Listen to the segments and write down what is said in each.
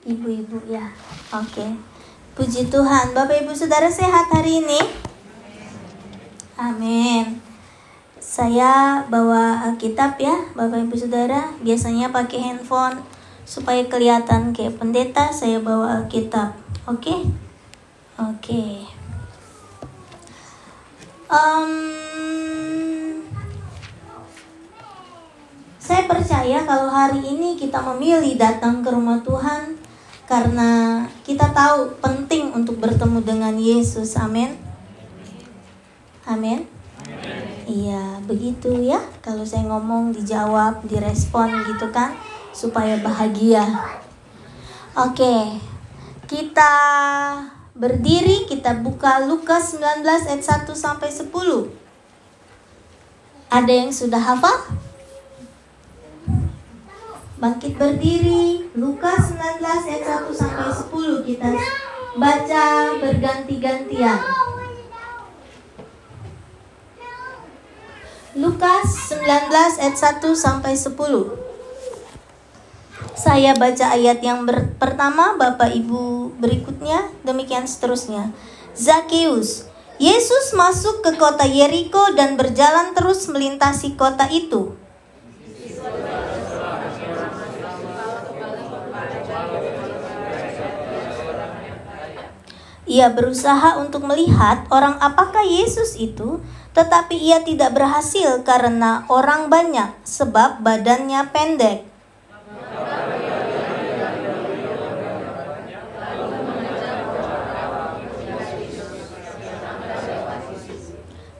Ibu-ibu ya. Oke. Puji Tuhan. Bapak Ibu Saudara sehat hari ini? Amin. Saya bawa Alkitab ya, Bapak Ibu Saudara. Biasanya pakai handphone supaya kelihatan kayak pendeta, saya bawa Alkitab. Oke? Oke. Um, saya percaya kalau hari ini kita memilih datang ke rumah Tuhan karena kita tahu penting untuk bertemu dengan Yesus. Amin. Amin. Iya, begitu ya. Kalau saya ngomong dijawab, direspon gitu kan, supaya bahagia. Oke. Kita berdiri, kita buka Lukas 19 ayat 1 sampai 10. Ada yang sudah hafal? Bangkit berdiri, Lukas 19 ayat 1 sampai 10 kita baca berganti-gantian. Lukas 19 ayat 1 sampai 10. Saya baca ayat yang pertama, Bapak Ibu berikutnya, demikian seterusnya. Zakeus, Yesus masuk ke kota Yeriko dan berjalan terus melintasi kota itu. Ia berusaha untuk melihat orang apakah Yesus itu, tetapi ia tidak berhasil karena orang banyak, sebab badannya pendek.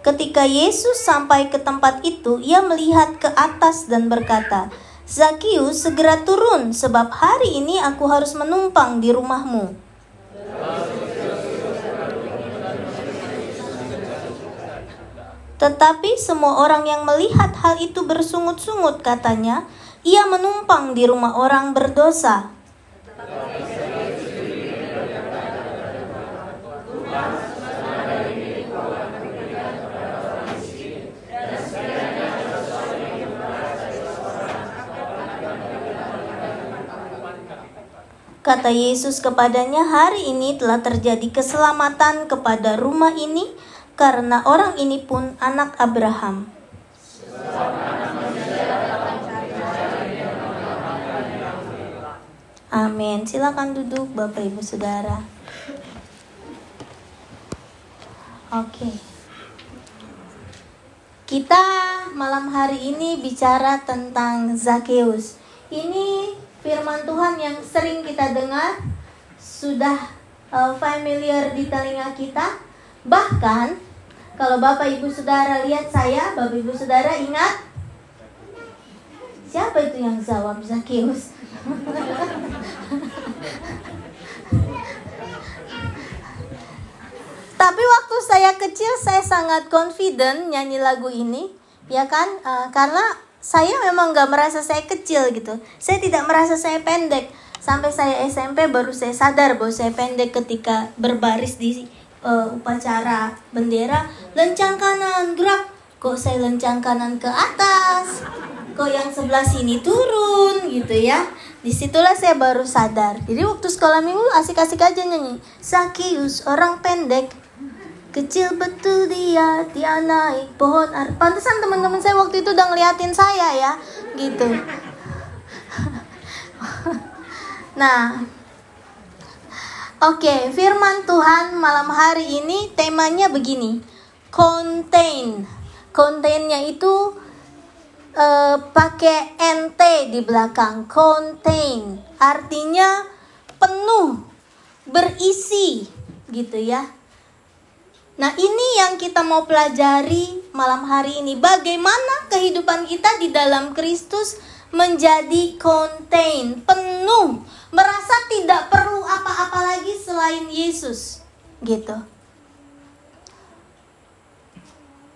Ketika Yesus sampai ke tempat itu, ia melihat ke atas dan berkata, "Zakius, segera turun, sebab hari ini aku harus menumpang di rumahmu." Tetapi semua orang yang melihat hal itu bersungut-sungut katanya, ia menumpang di rumah orang berdosa. Kata Yesus kepadanya, "Hari ini telah terjadi keselamatan kepada rumah ini, karena orang ini pun anak Abraham. Amin. Silakan duduk Bapak Ibu Saudara. Oke. Kita malam hari ini bicara tentang Zakheus. Ini firman Tuhan yang sering kita dengar, sudah uh, familiar di telinga kita. Bahkan kalau Bapak Ibu Saudara lihat saya, Bapak Ibu Saudara ingat Siapa itu yang jawab Zakius? Tapi waktu saya kecil saya sangat confident nyanyi lagu ini, ya kan? Uh, karena saya memang gak merasa saya kecil gitu. Saya tidak merasa saya pendek. Sampai saya SMP baru saya sadar bahwa saya pendek ketika berbaris di uh, upacara bendera lencang kanan gerak. Kok saya lencang kanan ke atas? Kok yang sebelah sini turun? Gitu ya. Di situlah saya baru sadar. Jadi waktu sekolah minggu asik-asik aja nyanyi. Sakius orang pendek kecil betul dia dia naik pohon ar pantesan teman-teman saya waktu itu udah ngeliatin saya ya gitu nah Oke, firman Tuhan malam hari ini temanya begini. Contain. Containnya itu uh, pakai nt di belakang. Contain. Artinya penuh, berisi gitu ya. Nah, ini yang kita mau pelajari malam hari ini. Bagaimana kehidupan kita di dalam Kristus menjadi contain, penuh merasa tidak perlu apa-apa lagi selain Yesus. Gitu.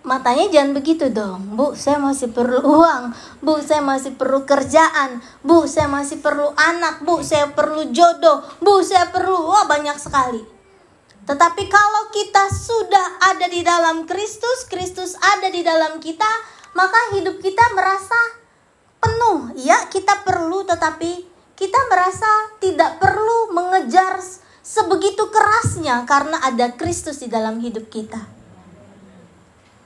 Matanya jangan begitu dong. Bu, saya masih perlu uang. Bu, saya masih perlu kerjaan. Bu, saya masih perlu anak. Bu, saya perlu jodoh. Bu, saya perlu wah banyak sekali. Tetapi kalau kita sudah ada di dalam Kristus, Kristus ada di dalam kita, maka hidup kita merasa penuh. Ya, kita perlu tetapi kita merasa tidak perlu mengejar sebegitu kerasnya karena ada Kristus di dalam hidup kita.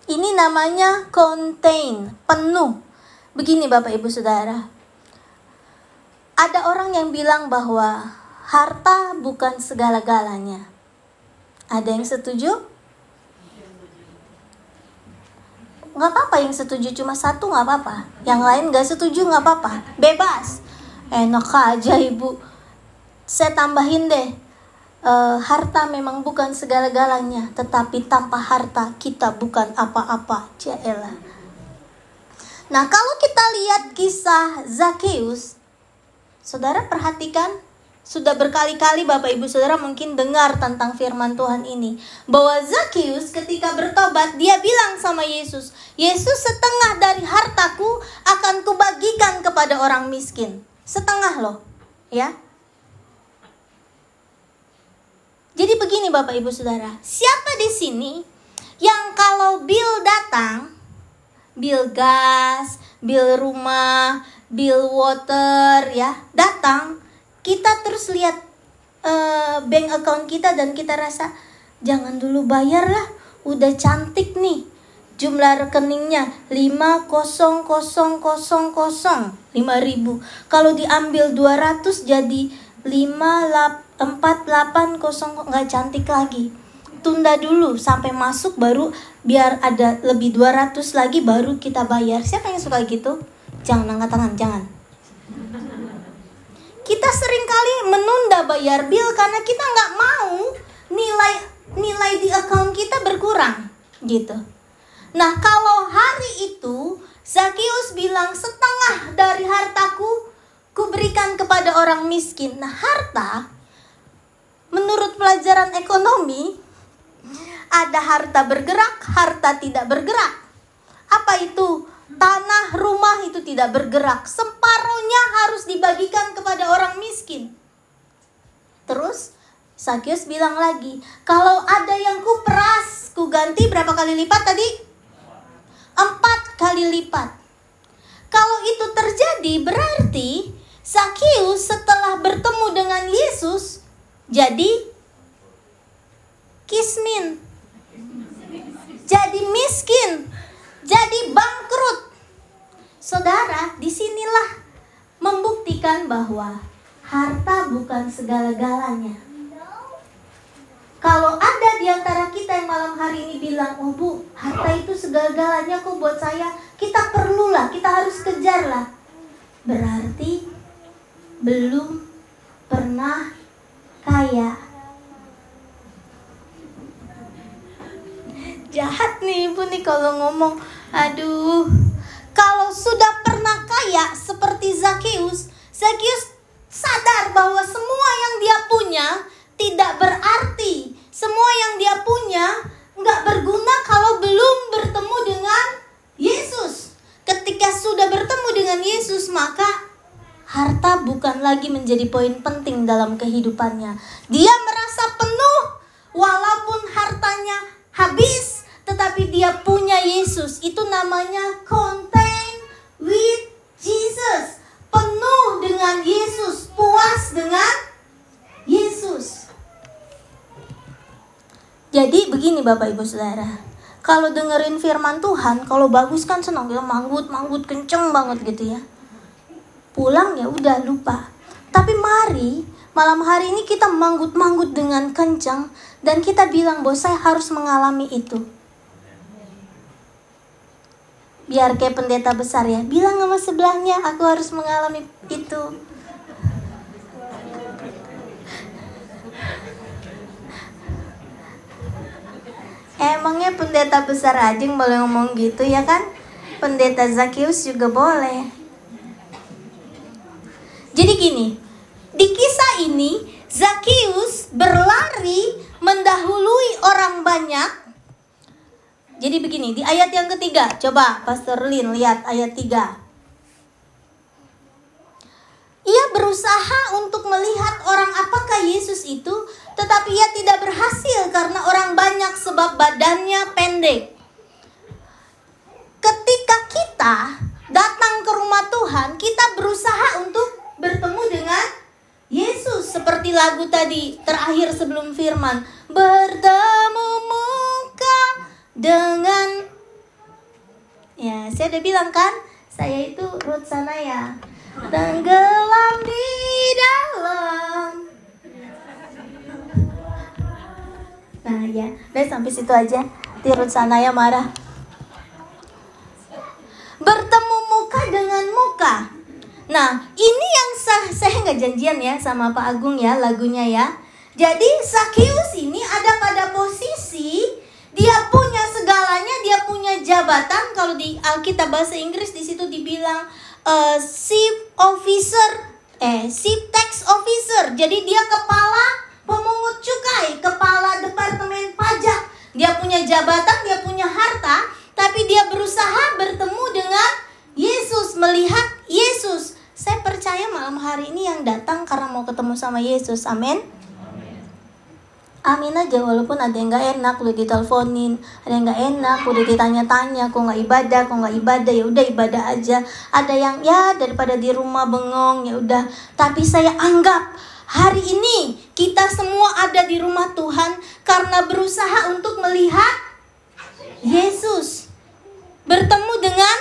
Ini namanya contain, penuh. Begini Bapak Ibu Saudara. Ada orang yang bilang bahwa harta bukan segala-galanya. Ada yang setuju? Nggak apa-apa yang setuju cuma satu nggak apa-apa. Yang lain nggak setuju nggak apa-apa. Bebas. Enak aja ibu. Saya tambahin deh. E, harta memang bukan segala-galanya, tetapi tanpa harta kita bukan apa-apa. Jaelah. Nah, kalau kita lihat kisah Zakheus, saudara perhatikan sudah berkali-kali Bapak Ibu Saudara mungkin dengar tentang firman Tuhan ini bahwa Zakheus ketika bertobat dia bilang sama Yesus, "Yesus, setengah dari hartaku akan kubagikan kepada orang miskin." Setengah loh, ya. Jadi begini Bapak Ibu Saudara, siapa di sini yang kalau bill datang, bill gas, bill rumah, bill water ya, datang, kita terus lihat uh, bank account kita dan kita rasa jangan dulu bayar lah udah cantik nih jumlah rekeningnya 500000 5000 kalau diambil 200 jadi 5880 nggak cantik lagi. Tunda dulu sampai masuk baru biar ada lebih 200 lagi baru kita bayar. Siapa yang suka gitu? Jangan angkat tangan jangan kita sering kali menunda bayar bill karena kita nggak mau nilai nilai di account kita berkurang gitu. Nah kalau hari itu Zakius bilang setengah dari hartaku kuberikan kepada orang miskin. Nah harta menurut pelajaran ekonomi ada harta bergerak, harta tidak bergerak. Apa itu? Tanah rumah itu tidak bergerak. Separohnya harus dibagikan kepada orang miskin. Terus Sakyus bilang lagi, kalau ada yang ku peras, ku ganti berapa kali lipat tadi? Empat kali lipat. Kalau itu terjadi berarti Sakyus setelah bertemu dengan Yesus jadi kismin. Jadi miskin jadi bangkrut. Saudara, di sinilah membuktikan bahwa harta bukan segala-galanya. Kalau ada di antara kita yang malam hari ini bilang, oh bu, harta itu segala-galanya kok buat saya, kita perlulah, kita harus kejarlah. Berarti belum pernah kaya. Jahat nih ibu nih kalau ngomong Aduh, kalau sudah pernah kaya seperti Zakius, Zakius sadar bahwa semua yang dia punya tidak berarti. Semua yang dia punya nggak berguna kalau belum bertemu dengan Yesus. Ketika sudah bertemu dengan Yesus, maka harta bukan lagi menjadi poin penting dalam kehidupannya. Dia merasa penuh walaupun hartanya habis, tetapi dia punya Yesus. Itu namanya contain with Jesus. Penuh dengan Yesus, puas dengan Yesus. Jadi begini Bapak Ibu Saudara. Kalau dengerin firman Tuhan, kalau bagus kan senang ya manggut manggut kenceng banget gitu ya. Pulang ya udah lupa. Tapi mari malam hari ini kita manggut-manggut dengan kencang dan kita bilang bahwa saya harus mengalami itu biar kayak pendeta besar ya. Bilang sama sebelahnya aku harus mengalami itu. Emangnya pendeta besar aja yang boleh ngomong gitu ya kan? Pendeta Zakius juga boleh. Jadi gini di kisah ini Zakius berlari mendahului orang banyak jadi begini, di ayat yang ketiga, coba Pastor Lin lihat ayat 3. Ia berusaha untuk melihat orang apakah Yesus itu, tetapi ia tidak berhasil karena orang banyak sebab badannya pendek. Ketika kita datang ke rumah Tuhan, kita berusaha untuk bertemu dengan Yesus seperti lagu tadi terakhir sebelum firman bertemu muka dengan ya saya udah bilang kan saya itu Ruth Sanaya tenggelam di dalam. Nah ya udah sampai situ aja. Di Ruth Sanaya marah bertemu muka dengan muka. Nah, ini yang sah, saya nggak janjian ya sama Pak Agung ya lagunya ya. Jadi Sakius ini ada pada posisi dia punya segalanya, dia punya jabatan. Kalau di Alkitab bahasa Inggris di situ dibilang uh, officer, eh chief tax officer. Jadi dia kepala pemungut cukai, kepala departemen pajak. Dia punya jabatan, dia punya harta, tapi dia berusaha bertemu dengan Yesus, melihat Yesus. Saya percaya malam hari ini yang datang karena mau ketemu sama Yesus. Amin. Amin aja walaupun ada yang gak enak udah diteleponin. Ada yang gak enak udah ditanya-tanya kok nggak ibadah kok nggak ibadah ya udah ibadah aja. Ada yang ya daripada di rumah bengong ya udah. Tapi saya anggap hari ini kita semua ada di rumah Tuhan karena berusaha untuk melihat Yesus. Bertemu dengan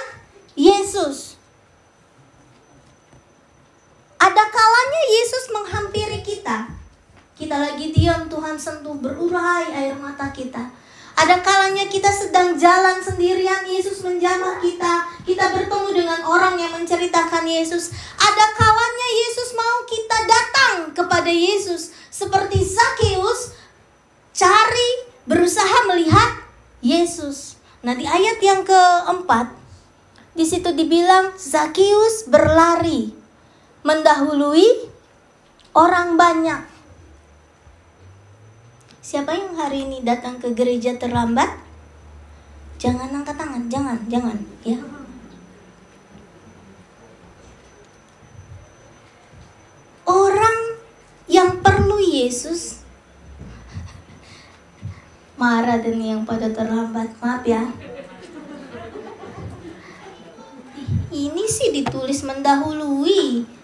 Yesus. Ada kalanya Yesus menghampiri kita. Kita lagi diam, Tuhan sentuh berurai air mata kita. Ada kalanya kita sedang jalan sendirian, Yesus menjamah kita. Kita bertemu dengan orang yang menceritakan Yesus. Ada kalanya Yesus mau kita datang kepada Yesus. Seperti Zakheus, cari, berusaha melihat Yesus. Nah di ayat yang keempat, di situ dibilang Zakheus berlari mendahului orang banyak. Siapa yang hari ini datang ke gereja terlambat? Jangan angkat tangan, jangan, jangan, ya. Orang yang perlu Yesus marah dan yang pada terlambat, maaf ya. Ini sih ditulis mendahului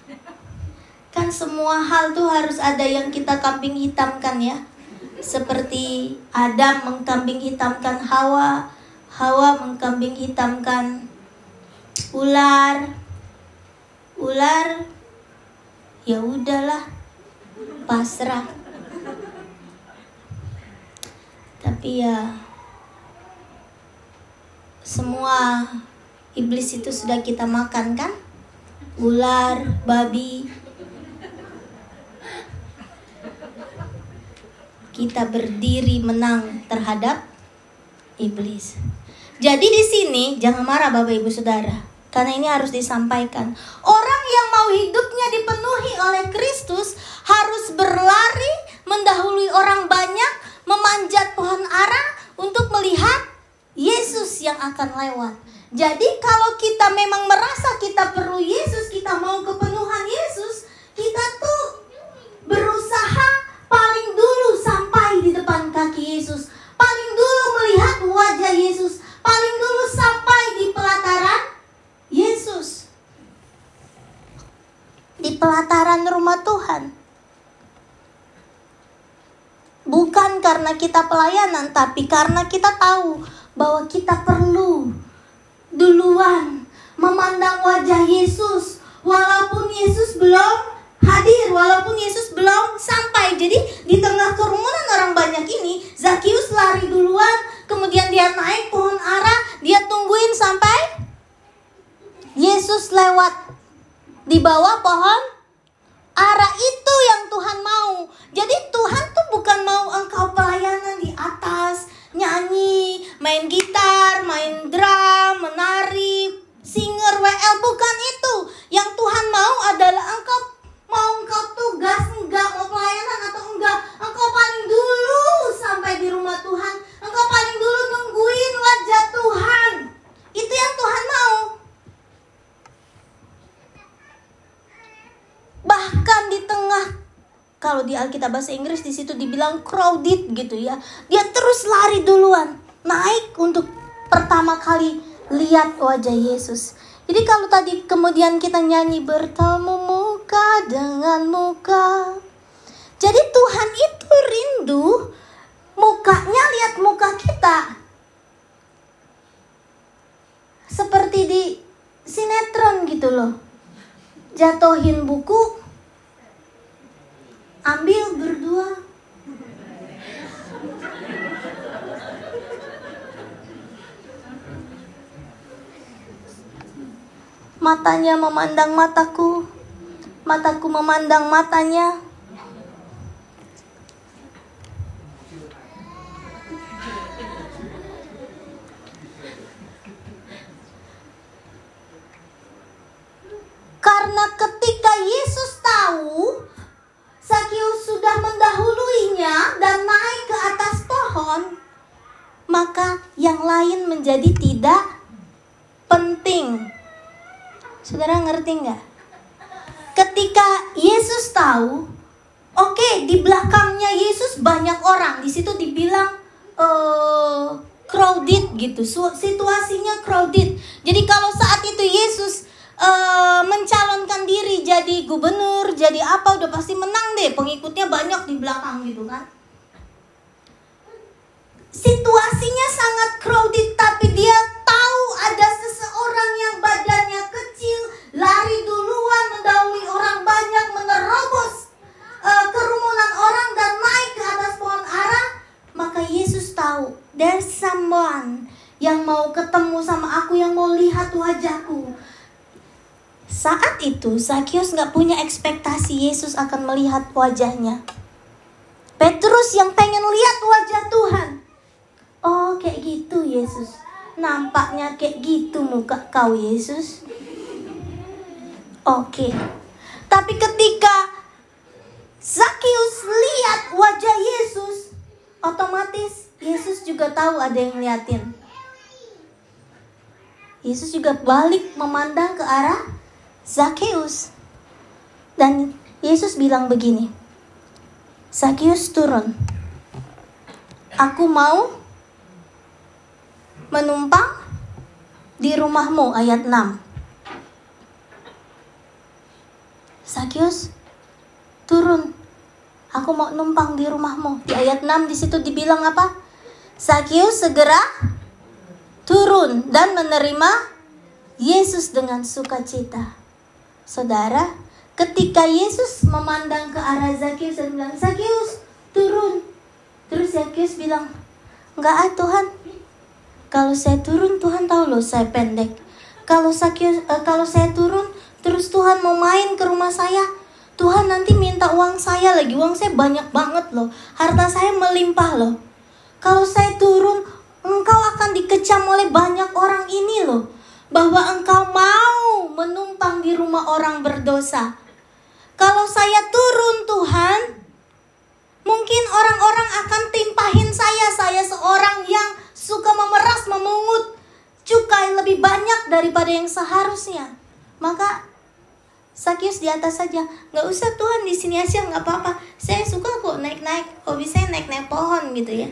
kan semua hal tuh harus ada yang kita kambing hitamkan ya seperti Adam mengkambing hitamkan Hawa Hawa mengkambing hitamkan ular. Ular ya udahlah pasrah. Tapi ya semua iblis itu sudah kita makan kan? Ular babi kita berdiri menang terhadap iblis. Jadi di sini jangan marah Bapak Ibu Saudara, karena ini harus disampaikan. Orang yang mau hidupnya dipenuhi oleh Kristus harus berlari mendahului orang banyak, memanjat pohon ara untuk melihat Yesus yang akan lewat. Jadi kalau kita memang merasa kita perlu Yesus, kita mau kepenuhan Yesus, kita tuh berusaha kaki Yesus, paling dulu melihat wajah Yesus, paling dulu sampai di pelataran Yesus. Di pelataran rumah Tuhan. Bukan karena kita pelayanan, tapi karena kita tahu bahwa kita perlu duluan memandang wajah Yesus walaupun Yesus belum hadir walaupun Yesus belum sampai. Jadi di tengah kerumunan orang banyak ini, Zakius lari duluan, kemudian dia naik pohon ara, dia tungguin sampai Yesus lewat di bawah pohon ara itu yang Tuhan mau. Jadi Tuhan tuh bukan mau engkau pelayanan di atas, nyanyi, main gitar, main drum, menari, singer WL bukan itu. Yang Tuhan mau adalah engkau Mau engkau tugas enggak, mau pelayanan atau enggak, engkau paling dulu sampai di rumah Tuhan. Engkau paling dulu nungguin wajah Tuhan. Itu yang Tuhan mau. Bahkan di tengah kalau di Alkitab bahasa Inggris di situ dibilang crowded gitu ya. Dia terus lari duluan, naik untuk pertama kali lihat wajah Yesus. Jadi kalau tadi kemudian kita nyanyi bertemu muka dengan muka. Jadi Tuhan itu rindu mukanya lihat muka kita. Seperti di sinetron gitu loh. Jatuhin buku, ambil berdua. Matanya memandang mataku, mataku memandang matanya. Gitu, situasinya crowded. Jadi kalau saat itu Yesus uh, mencalonkan diri jadi gubernur, jadi apa udah pasti menang deh. Pengikutnya banyak di belakang gitu kan. Situasinya sangat crowded tapi dia tahu ada seseorang yang badannya kecil, lari duluan mendahului orang banyak menerobos uh, kerumunan orang dan naik ke atas pohon ara, maka Yesus tahu there's someone yang mau ketemu sama aku yang mau lihat wajahku saat itu Zakius nggak punya ekspektasi Yesus akan melihat wajahnya. Petrus yang pengen lihat wajah Tuhan. Oh kayak gitu Yesus. Nampaknya kayak gitu muka kau Yesus. Oke. Tapi ketika Zakius lihat wajah Yesus, otomatis Yesus juga tahu ada yang ngeliatin. Yesus juga balik memandang ke arah Zakheus. Dan Yesus bilang begini, Zakheus turun. Aku mau menumpang di rumahmu ayat 6. Zakheus turun. Aku mau numpang di rumahmu. Di ayat 6 di situ dibilang apa? Zakheus segera turun dan menerima Yesus dengan sukacita. Saudara, ketika Yesus memandang ke arah Zakius dan bilang, Zakius, turun. Terus Zakius bilang, enggak ah Tuhan. Kalau saya turun, Tuhan tahu loh saya pendek. Kalau Zakius, uh, kalau saya turun, terus Tuhan mau main ke rumah saya, Tuhan nanti minta uang saya lagi. Uang saya banyak banget loh. Harta saya melimpah loh. Kalau saya turun, engkau akan dikecam oleh banyak orang ini loh bahwa engkau mau menumpang di rumah orang berdosa. Kalau saya turun Tuhan, mungkin orang-orang akan timpahin saya. Saya seorang yang suka memeras, memungut cukai lebih banyak daripada yang seharusnya. Maka Sakius di atas saja, nggak usah Tuhan di sini aja nggak apa-apa. Saya suka kok naik-naik, hobi saya naik-naik pohon gitu ya.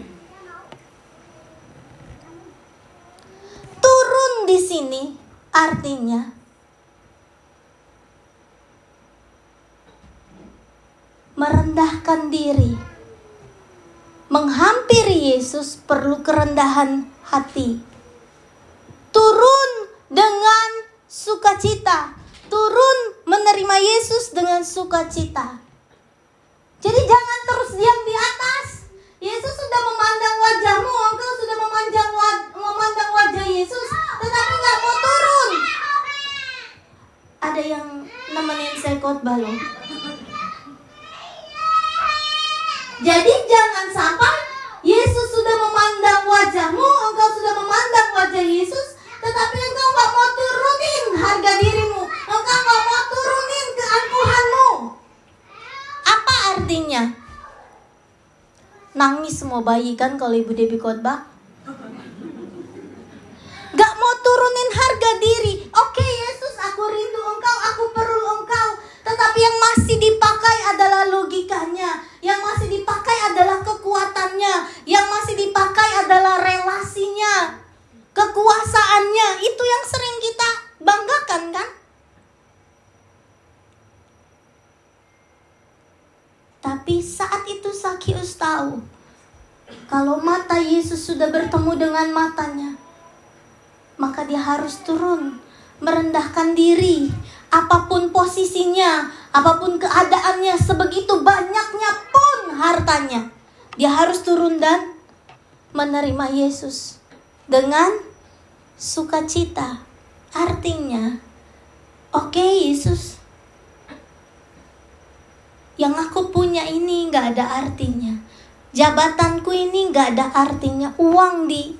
Turun di sini artinya merendahkan diri. Menghampiri Yesus perlu kerendahan hati. Turun dengan sukacita. Turun menerima Yesus dengan sukacita. Semua bayi kan kalau ibu Debi khotbah kalau mata Yesus sudah bertemu dengan matanya, maka dia harus turun, merendahkan diri, apa pun posisinya, apa pun keadaannya, sebegitu banyaknya pun hartanya, dia harus turun dan menerima Yesus dengan sukacita. Artinya, oke okay, Yesus, yang aku punya ini nggak ada artinya. Jabatanku ini nggak ada artinya. Uang di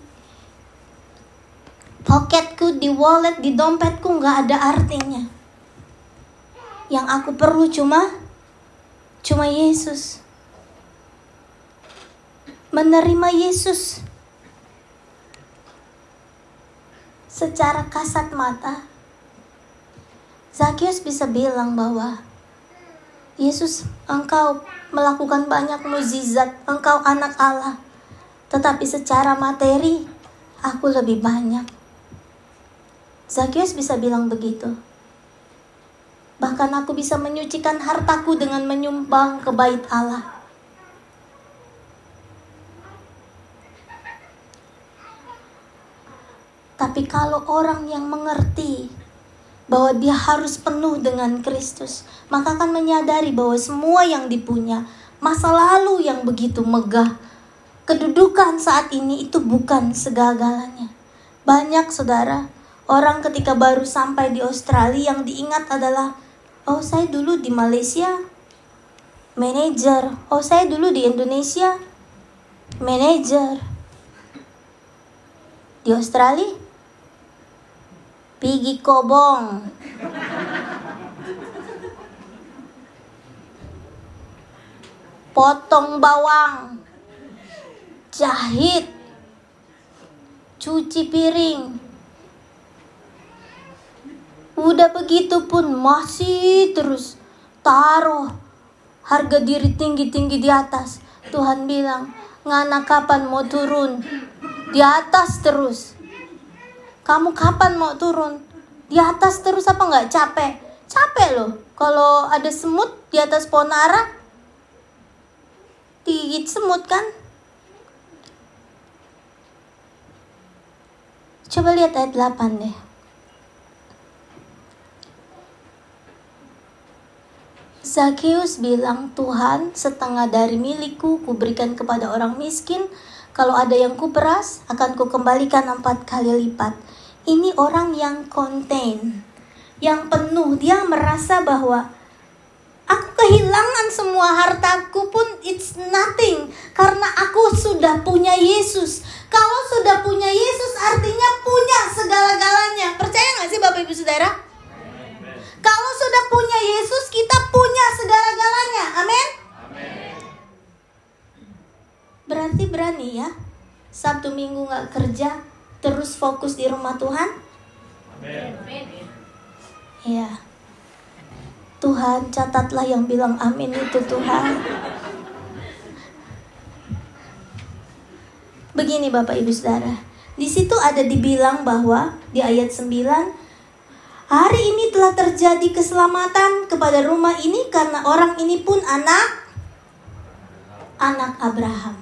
poketku, di wallet, di dompetku nggak ada artinya. Yang aku perlu cuma cuma Yesus. Menerima Yesus secara kasat mata. Zakius bisa bilang bahwa Yesus, engkau melakukan banyak mukjizat, engkau anak Allah. Tetapi secara materi, aku lebih banyak. Zakius bisa bilang begitu. Bahkan aku bisa menyucikan hartaku dengan menyumbang ke bait Allah. Tapi kalau orang yang mengerti bahwa dia harus penuh dengan Kristus, maka akan menyadari bahwa semua yang dipunya, masa lalu yang begitu megah, kedudukan saat ini itu bukan segala-galanya. Banyak saudara, orang ketika baru sampai di Australia yang diingat adalah, oh saya dulu di Malaysia, manajer. Oh saya dulu di Indonesia, manajer. Di Australia, Pigi kobong. Potong bawang. Jahit. Cuci piring. Udah begitu pun masih terus taruh harga diri tinggi-tinggi di atas. Tuhan bilang, ngana kapan mau turun? Di atas terus kamu kapan mau turun? Di atas terus apa nggak capek? Capek loh. Kalau ada semut di atas pohon ara, digigit semut kan? Coba lihat ayat 8 deh. Zakius bilang, Tuhan setengah dari milikku kuberikan kepada orang miskin, kalau ada yang kuperas akan kukembalikan empat kali lipat ini orang yang konten, yang penuh. Dia merasa bahwa aku kehilangan semua hartaku pun it's nothing karena aku sudah punya Yesus. Kalau sudah punya Yesus artinya punya segala-galanya. Percaya nggak sih Bapak Ibu Saudara? Kalau sudah punya Yesus kita punya segala-galanya. Amin. Berarti berani ya. Sabtu Minggu nggak kerja, terus fokus di rumah Tuhan? Amin. Ya. Tuhan, catatlah yang bilang amin itu Tuhan. Begini Bapak Ibu Saudara. Di situ ada dibilang bahwa di ayat 9 Hari ini telah terjadi keselamatan kepada rumah ini karena orang ini pun anak anak Abraham.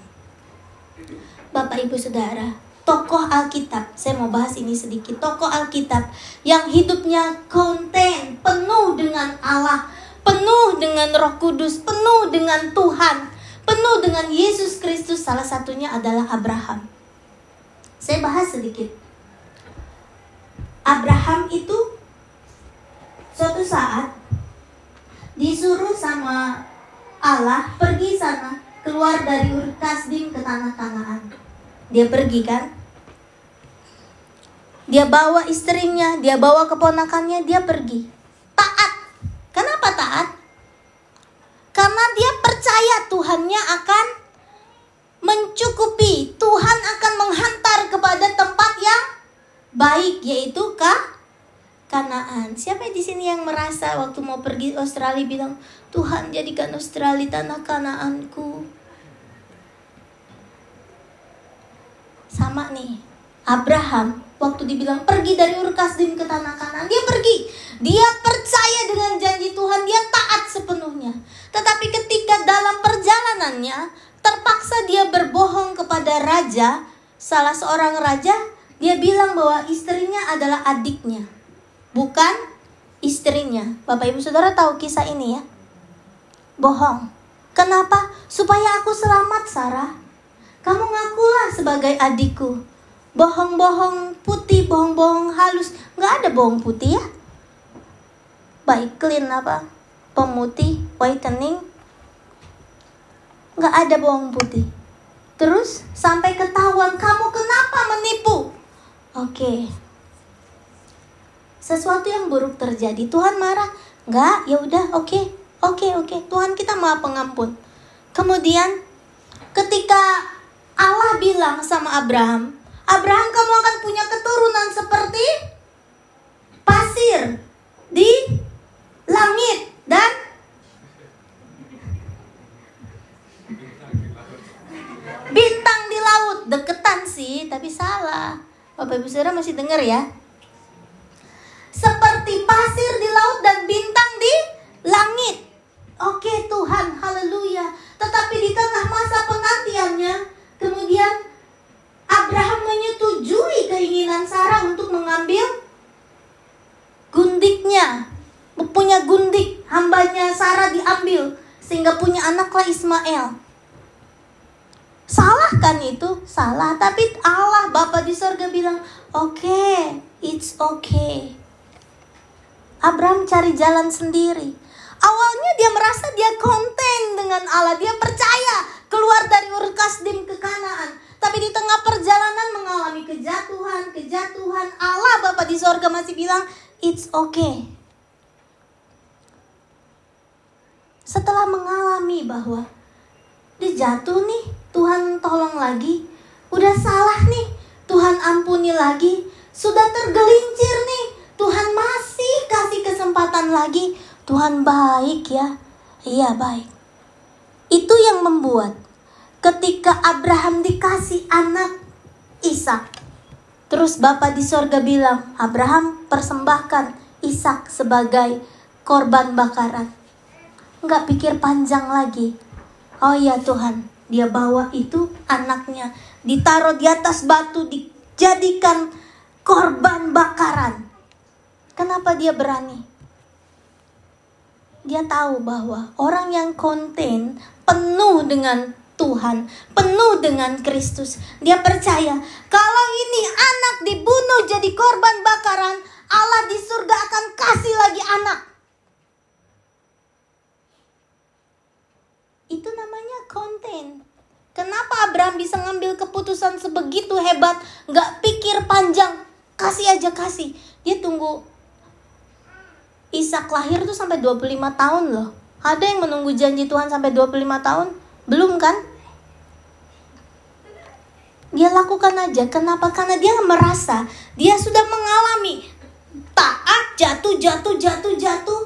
Bapak Ibu Saudara, tokoh Alkitab. Saya mau bahas ini sedikit. Tokoh Alkitab yang hidupnya konten, penuh dengan Allah, penuh dengan Roh Kudus, penuh dengan Tuhan, penuh dengan Yesus Kristus. Salah satunya adalah Abraham. Saya bahas sedikit. Abraham itu suatu saat disuruh sama Allah pergi sana keluar dari Ur Kasdim ke tanah Kanaan. Dia pergi kan? Dia bawa istrinya, dia bawa keponakannya, dia pergi. Taat. Kenapa taat? Karena dia percaya Tuhannya akan mencukupi. Tuhan akan menghantar kepada tempat yang baik yaitu kah? Kanaan. Siapa di sini yang merasa waktu mau pergi Australia bilang, "Tuhan, jadikan Australia tanah Kanaanku." Sama nih. Abraham waktu dibilang pergi dari Ur Kasdim ke tanah kanan, dia pergi. Dia percaya dengan janji Tuhan, dia taat sepenuhnya. Tetapi ketika dalam perjalanan temannya, terpaksa dia berbohong kepada raja, salah seorang raja, dia bilang bahwa istrinya adalah adiknya, bukan istrinya. Bapak Ibu Saudara tahu kisah ini ya? Bohong. Kenapa? Supaya aku selamat, Sarah. Kamu ngakulah sebagai adikku. Bohong-bohong putih, bohong-bohong halus. Nggak ada bohong putih ya? Baik clean apa? Pemutih, whitening. Nggak ada bohong putih. Terus sampai ketahuan kamu kenapa menipu? Oke. Sesuatu yang buruk terjadi, Tuhan marah. Nggak, ya udah, oke. Oke, oke. Tuhan kita maha pengampun. Kemudian ketika Allah bilang sama Abraham, Abraham kamu akan punya keturunan seperti pasir di langit dan bintang di laut. Deketan sih, tapi salah. Bapak Ibu Saudara masih dengar ya? Seperti pasir di laut dan bintang di langit. Oke Tuhan, haleluya. Tetapi di tengah masa penantiannya, mengambil gundiknya. Punya gundik, hambanya Sarah diambil. Sehingga punya anaklah Ismail. Salah kan itu? Salah. Tapi Allah Bapa di surga bilang, oke, okay, it's okay. Abraham cari jalan sendiri. Awalnya dia merasa dia konten dengan Allah, dia percaya keluar dari Ur Kasdim ke Kanaan. Tapi di tengah perjalanan mengalami kejatuhan, kejatuhan. Allah Bapa di sorga masih bilang, it's okay. Setelah mengalami bahwa dia jatuh nih, Tuhan tolong lagi. Udah salah nih, Tuhan ampuni lagi. Sudah tergelincir nih, Tuhan masih kasih kesempatan lagi Tuhan baik ya. Iya baik. Itu yang membuat ketika Abraham dikasih anak Ishak. Terus Bapak di sorga bilang, Abraham persembahkan Ishak sebagai korban bakaran. Nggak pikir panjang lagi. Oh iya Tuhan, dia bawa itu anaknya. Ditaruh di atas batu, dijadikan korban bakaran. Kenapa dia berani? dia tahu bahwa orang yang konten penuh dengan Tuhan, penuh dengan Kristus. Dia percaya kalau ini anak dibunuh jadi korban bakaran, Allah di surga akan kasih lagi anak. Itu namanya konten. Kenapa Abraham bisa ngambil keputusan sebegitu hebat, Gak pikir panjang, kasih aja kasih. Dia tunggu Ishak lahir tuh sampai 25 tahun loh. Ada yang menunggu janji Tuhan sampai 25 tahun? Belum kan? Dia lakukan aja. Kenapa? Karena dia merasa dia sudah mengalami taat, jatuh, jatuh, jatuh, jatuh.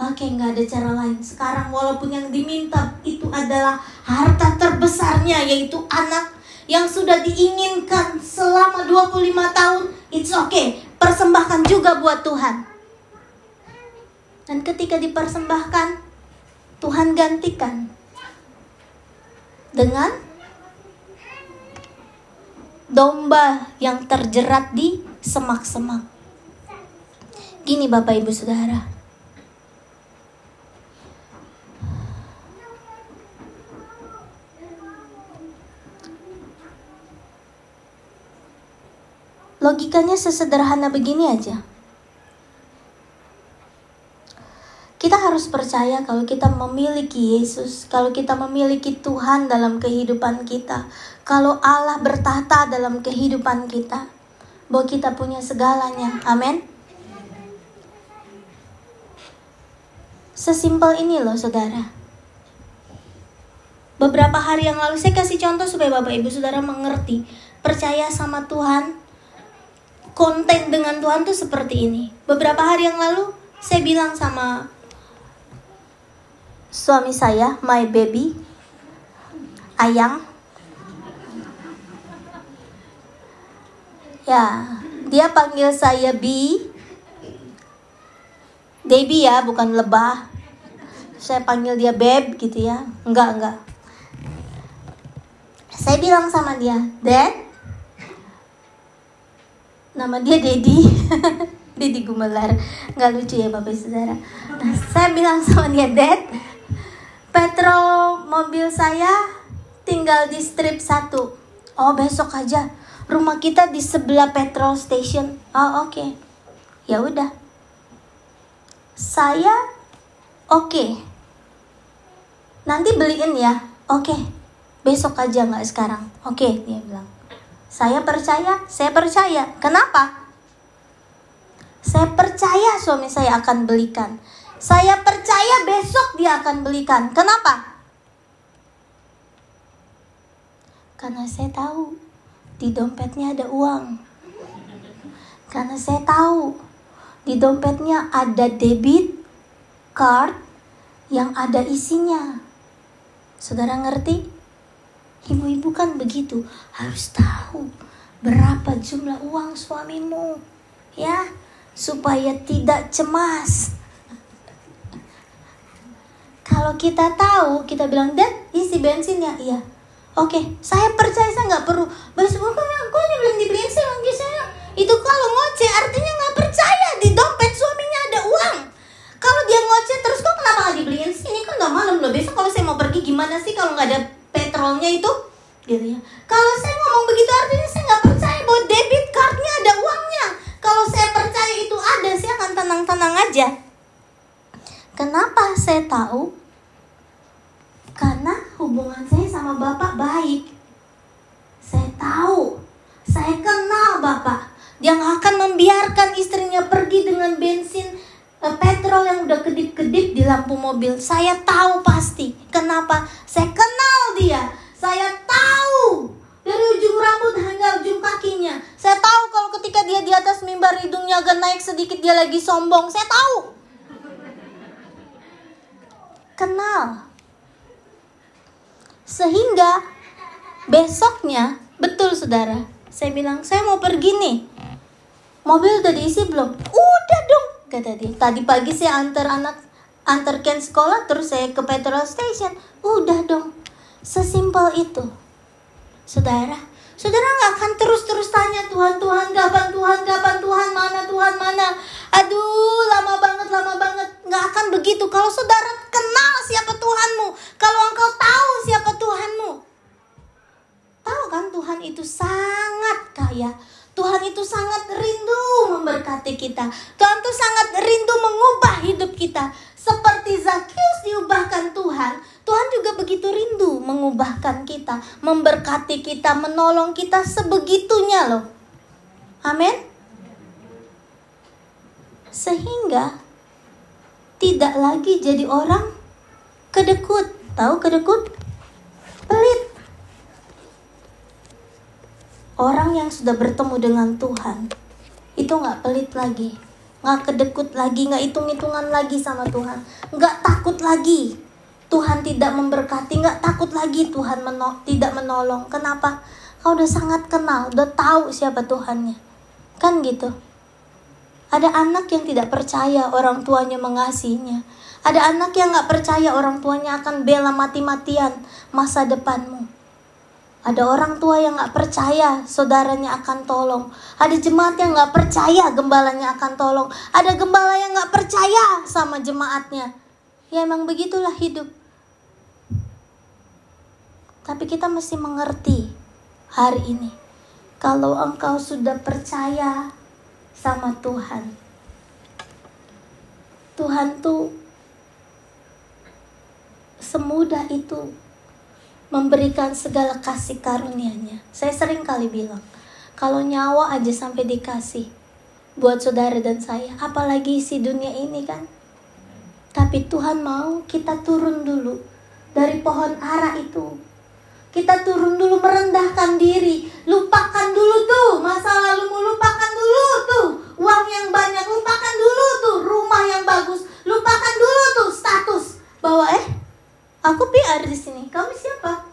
Oke, nggak ada cara lain. Sekarang walaupun yang diminta itu adalah harta terbesarnya yaitu anak yang sudah diinginkan selama 25 tahun. It's okay. Persembahkan juga buat Tuhan. Dan ketika dipersembahkan, Tuhan gantikan dengan domba yang terjerat di semak-semak. Gini Bapak Ibu Saudara. Logikanya sesederhana begini aja. Kita harus percaya kalau kita memiliki Yesus, kalau kita memiliki Tuhan dalam kehidupan kita, kalau Allah bertahta dalam kehidupan kita, bahwa kita punya segalanya. Amin. Sesimpel ini loh saudara. Beberapa hari yang lalu saya kasih contoh supaya Bapak Ibu Saudara mengerti. Percaya sama Tuhan, konten dengan Tuhan tuh seperti ini. Beberapa hari yang lalu saya bilang sama suami saya, my baby, Ayang. Ya, dia panggil saya Bi. Baby ya, bukan lebah. Saya panggil dia Beb gitu ya. Enggak, enggak. Saya bilang sama dia, Dad, nama dia Dedi. Dedi Gumelar, nggak lucu ya bapak saudara. Nah, saya bilang sama dia, Dad, petrol mobil saya tinggal di strip satu. Oh besok aja, rumah kita di sebelah petrol station. Oh oke, okay. ya udah. Saya oke. Okay. Nanti beliin ya. Oke. Okay. Besok aja nggak sekarang. Oke, okay, dia bilang. Saya percaya, saya percaya. Kenapa? Saya percaya suami saya akan belikan. Saya percaya besok dia akan belikan. Kenapa? Karena saya tahu di dompetnya ada uang. Karena saya tahu di dompetnya ada debit card yang ada isinya. Saudara ngerti? Ibu-ibu kan begitu, harus tahu berapa jumlah uang suamimu. Ya, supaya tidak cemas. Kalau kita tahu, kita bilang, Dad, isi bensin ya? Iya. Oke, saya percaya saya nggak perlu. Besok kok kok ini belum bensin lagi saya. Itu kalau ngoceh artinya nggak percaya di dompet suaminya ada uang. Kalau dia ngoceh terus kok kenapa nggak dibeliin sih? Ini kan udah malam loh. Besok kalau saya mau pergi gimana sih kalau nggak ada petrolnya itu? Gitu ya. Kalau saya ngomong begitu artinya saya nggak percaya bahwa debit cardnya ada uangnya. Kalau saya percaya itu ada, saya akan tenang-tenang aja. Kenapa saya tahu? Karena hubungan saya sama Bapak baik. Saya tahu, saya kenal Bapak. Yang akan membiarkan istrinya pergi dengan bensin uh, petrol yang udah kedip-kedip di lampu mobil. Saya tahu pasti. Kenapa? Saya kenal dia. Saya tahu dari ujung rambut hingga ujung kakinya. Saya tahu kalau ketika dia di atas mimbar hidungnya agak naik sedikit dia lagi sombong. Saya tahu. Kenal. Sehingga besoknya, betul saudara, saya bilang, saya mau pergi nih. Mobil udah diisi belum? Udah dong, kata dia. Tadi pagi saya antar anak, antar Ken sekolah, terus saya ke petrol station. Udah dong, sesimpel itu. Saudara, saudara nggak akan terus-terus tanya Tuhan, Tuhan, kapan Tuhan, kapan Tuhan, mana Tuhan, mana. Aduh, lama banget, lama banget. Nggak akan begitu. Kalau saudara kenal siapa Tuhanmu, kalau engkau tahu siapa Tuhanmu. Tahu kan Tuhan itu sangat kaya. Tuhan itu sangat rindu memberkati kita. Tuhan itu sangat rindu mengubah hidup kita. Seperti Zakius diubahkan Tuhan, Tuhan juga begitu rindu mengubahkan kita, memberkati kita, menolong kita sebegitunya loh. Amin. Sehingga tidak lagi jadi orang kedekut. Tahu kedekut? Pelit. Orang yang sudah bertemu dengan Tuhan itu nggak pelit lagi, nggak kedekut lagi, nggak hitung-hitungan lagi sama Tuhan, nggak takut lagi Tuhan tidak memberkati, nggak takut lagi Tuhan meno tidak menolong. Kenapa? Kau udah sangat kenal, udah tahu siapa Tuhannya. Kan gitu. Ada anak yang tidak percaya orang tuanya mengasihinya. Ada anak yang nggak percaya orang tuanya akan bela mati-matian masa depanmu. Ada orang tua yang nggak percaya saudaranya akan tolong. Ada jemaat yang nggak percaya gembalanya akan tolong. Ada gembala yang nggak percaya sama jemaatnya. Ya emang begitulah hidup. Tapi kita mesti mengerti hari ini. Kalau engkau sudah percaya sama Tuhan. Tuhan tuh semudah itu memberikan segala kasih karunia-Nya. Saya sering kali bilang, kalau nyawa aja sampai dikasih buat saudara dan saya, apalagi isi dunia ini kan. Tapi Tuhan mau kita turun dulu dari pohon ara itu kita turun dulu merendahkan diri. Lupakan dulu tuh masa lalu lupakan dulu tuh uang yang banyak, lupakan dulu tuh rumah yang bagus, lupakan dulu tuh status bahwa eh Aku PR di sini. Kamu siapa?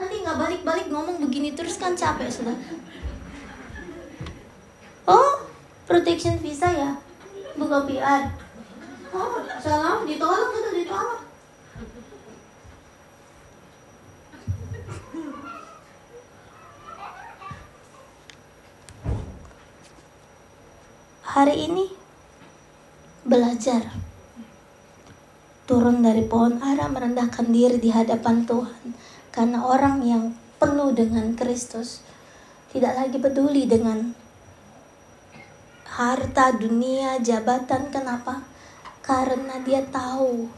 Nanti nggak balik-balik ngomong begini terus kan capek sudah. Oh, protection visa ya? buka PR. Oh, salam ditolak atau ditolak. Hari ini belajar turun dari pohon ara merendahkan diri di hadapan Tuhan karena orang yang penuh dengan Kristus tidak lagi peduli dengan harta dunia jabatan kenapa karena dia tahu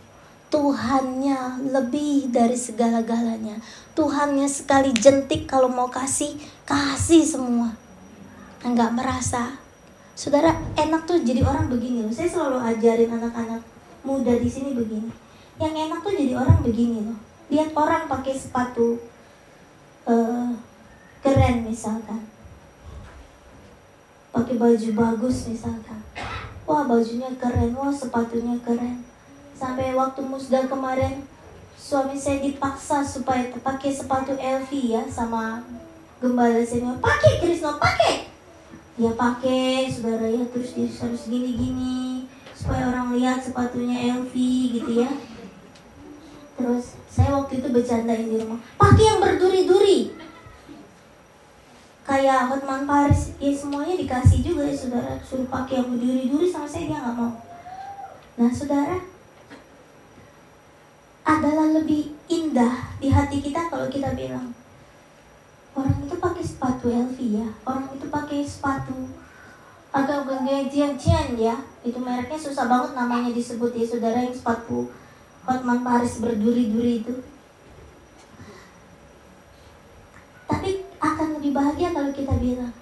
Tuhannya lebih dari segala-galanya. Tuhannya sekali jentik kalau mau kasih, kasih semua. Enggak merasa. Saudara, enak tuh jadi orang begini. Saya selalu ajarin anak-anak muda di sini begini. Yang enak tuh jadi orang begini loh. Lihat orang pakai sepatu uh, keren misalkan. Pakai baju bagus misalkan. Wah bajunya keren, wah sepatunya keren sampai waktu musda kemarin suami saya dipaksa supaya pakai sepatu LV ya sama gembala saya pakai Krisno pakai dia pakai saudara ya terus dia harus gini-gini supaya orang lihat sepatunya LV gitu ya. Terus saya waktu itu bercandain di rumah pakai yang berduri-duri. Kayak Hotman Paris ya semuanya dikasih juga ya saudara. Suruh pakai yang berduri-duri sama saya dia nggak mau. Nah saudara adalah lebih indah di hati kita kalau kita bilang orang itu pakai sepatu LV ya orang itu pakai sepatu agak gajian cian ya. Itu mereknya susah banget namanya disebut ya saudara yang sepatu Hotman Paris berduri-duri itu. Tapi akan lebih bahagia kalau kita bilang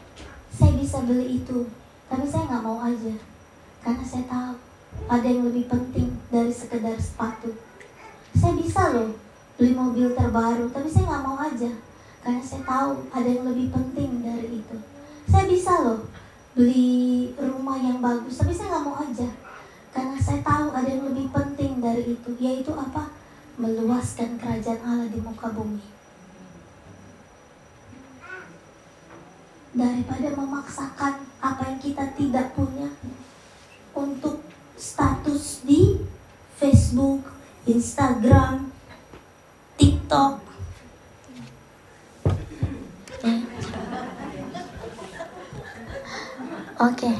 saya bisa beli itu. Tapi saya nggak mau aja karena saya tahu ada yang lebih penting dari sekedar sepatu. Saya bisa loh beli mobil terbaru tapi saya nggak mau aja karena saya tahu ada yang lebih penting dari itu. Saya bisa loh beli rumah yang bagus tapi saya nggak mau aja karena saya tahu ada yang lebih penting dari itu yaitu apa meluaskan kerajaan Allah di muka bumi daripada memaksakan apa yang kita tidak punya untuk status di Facebook, Instagram, TikTok. Oke. Okay.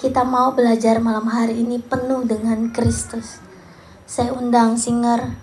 Kita mau belajar malam hari ini penuh dengan Kristus. Saya undang singer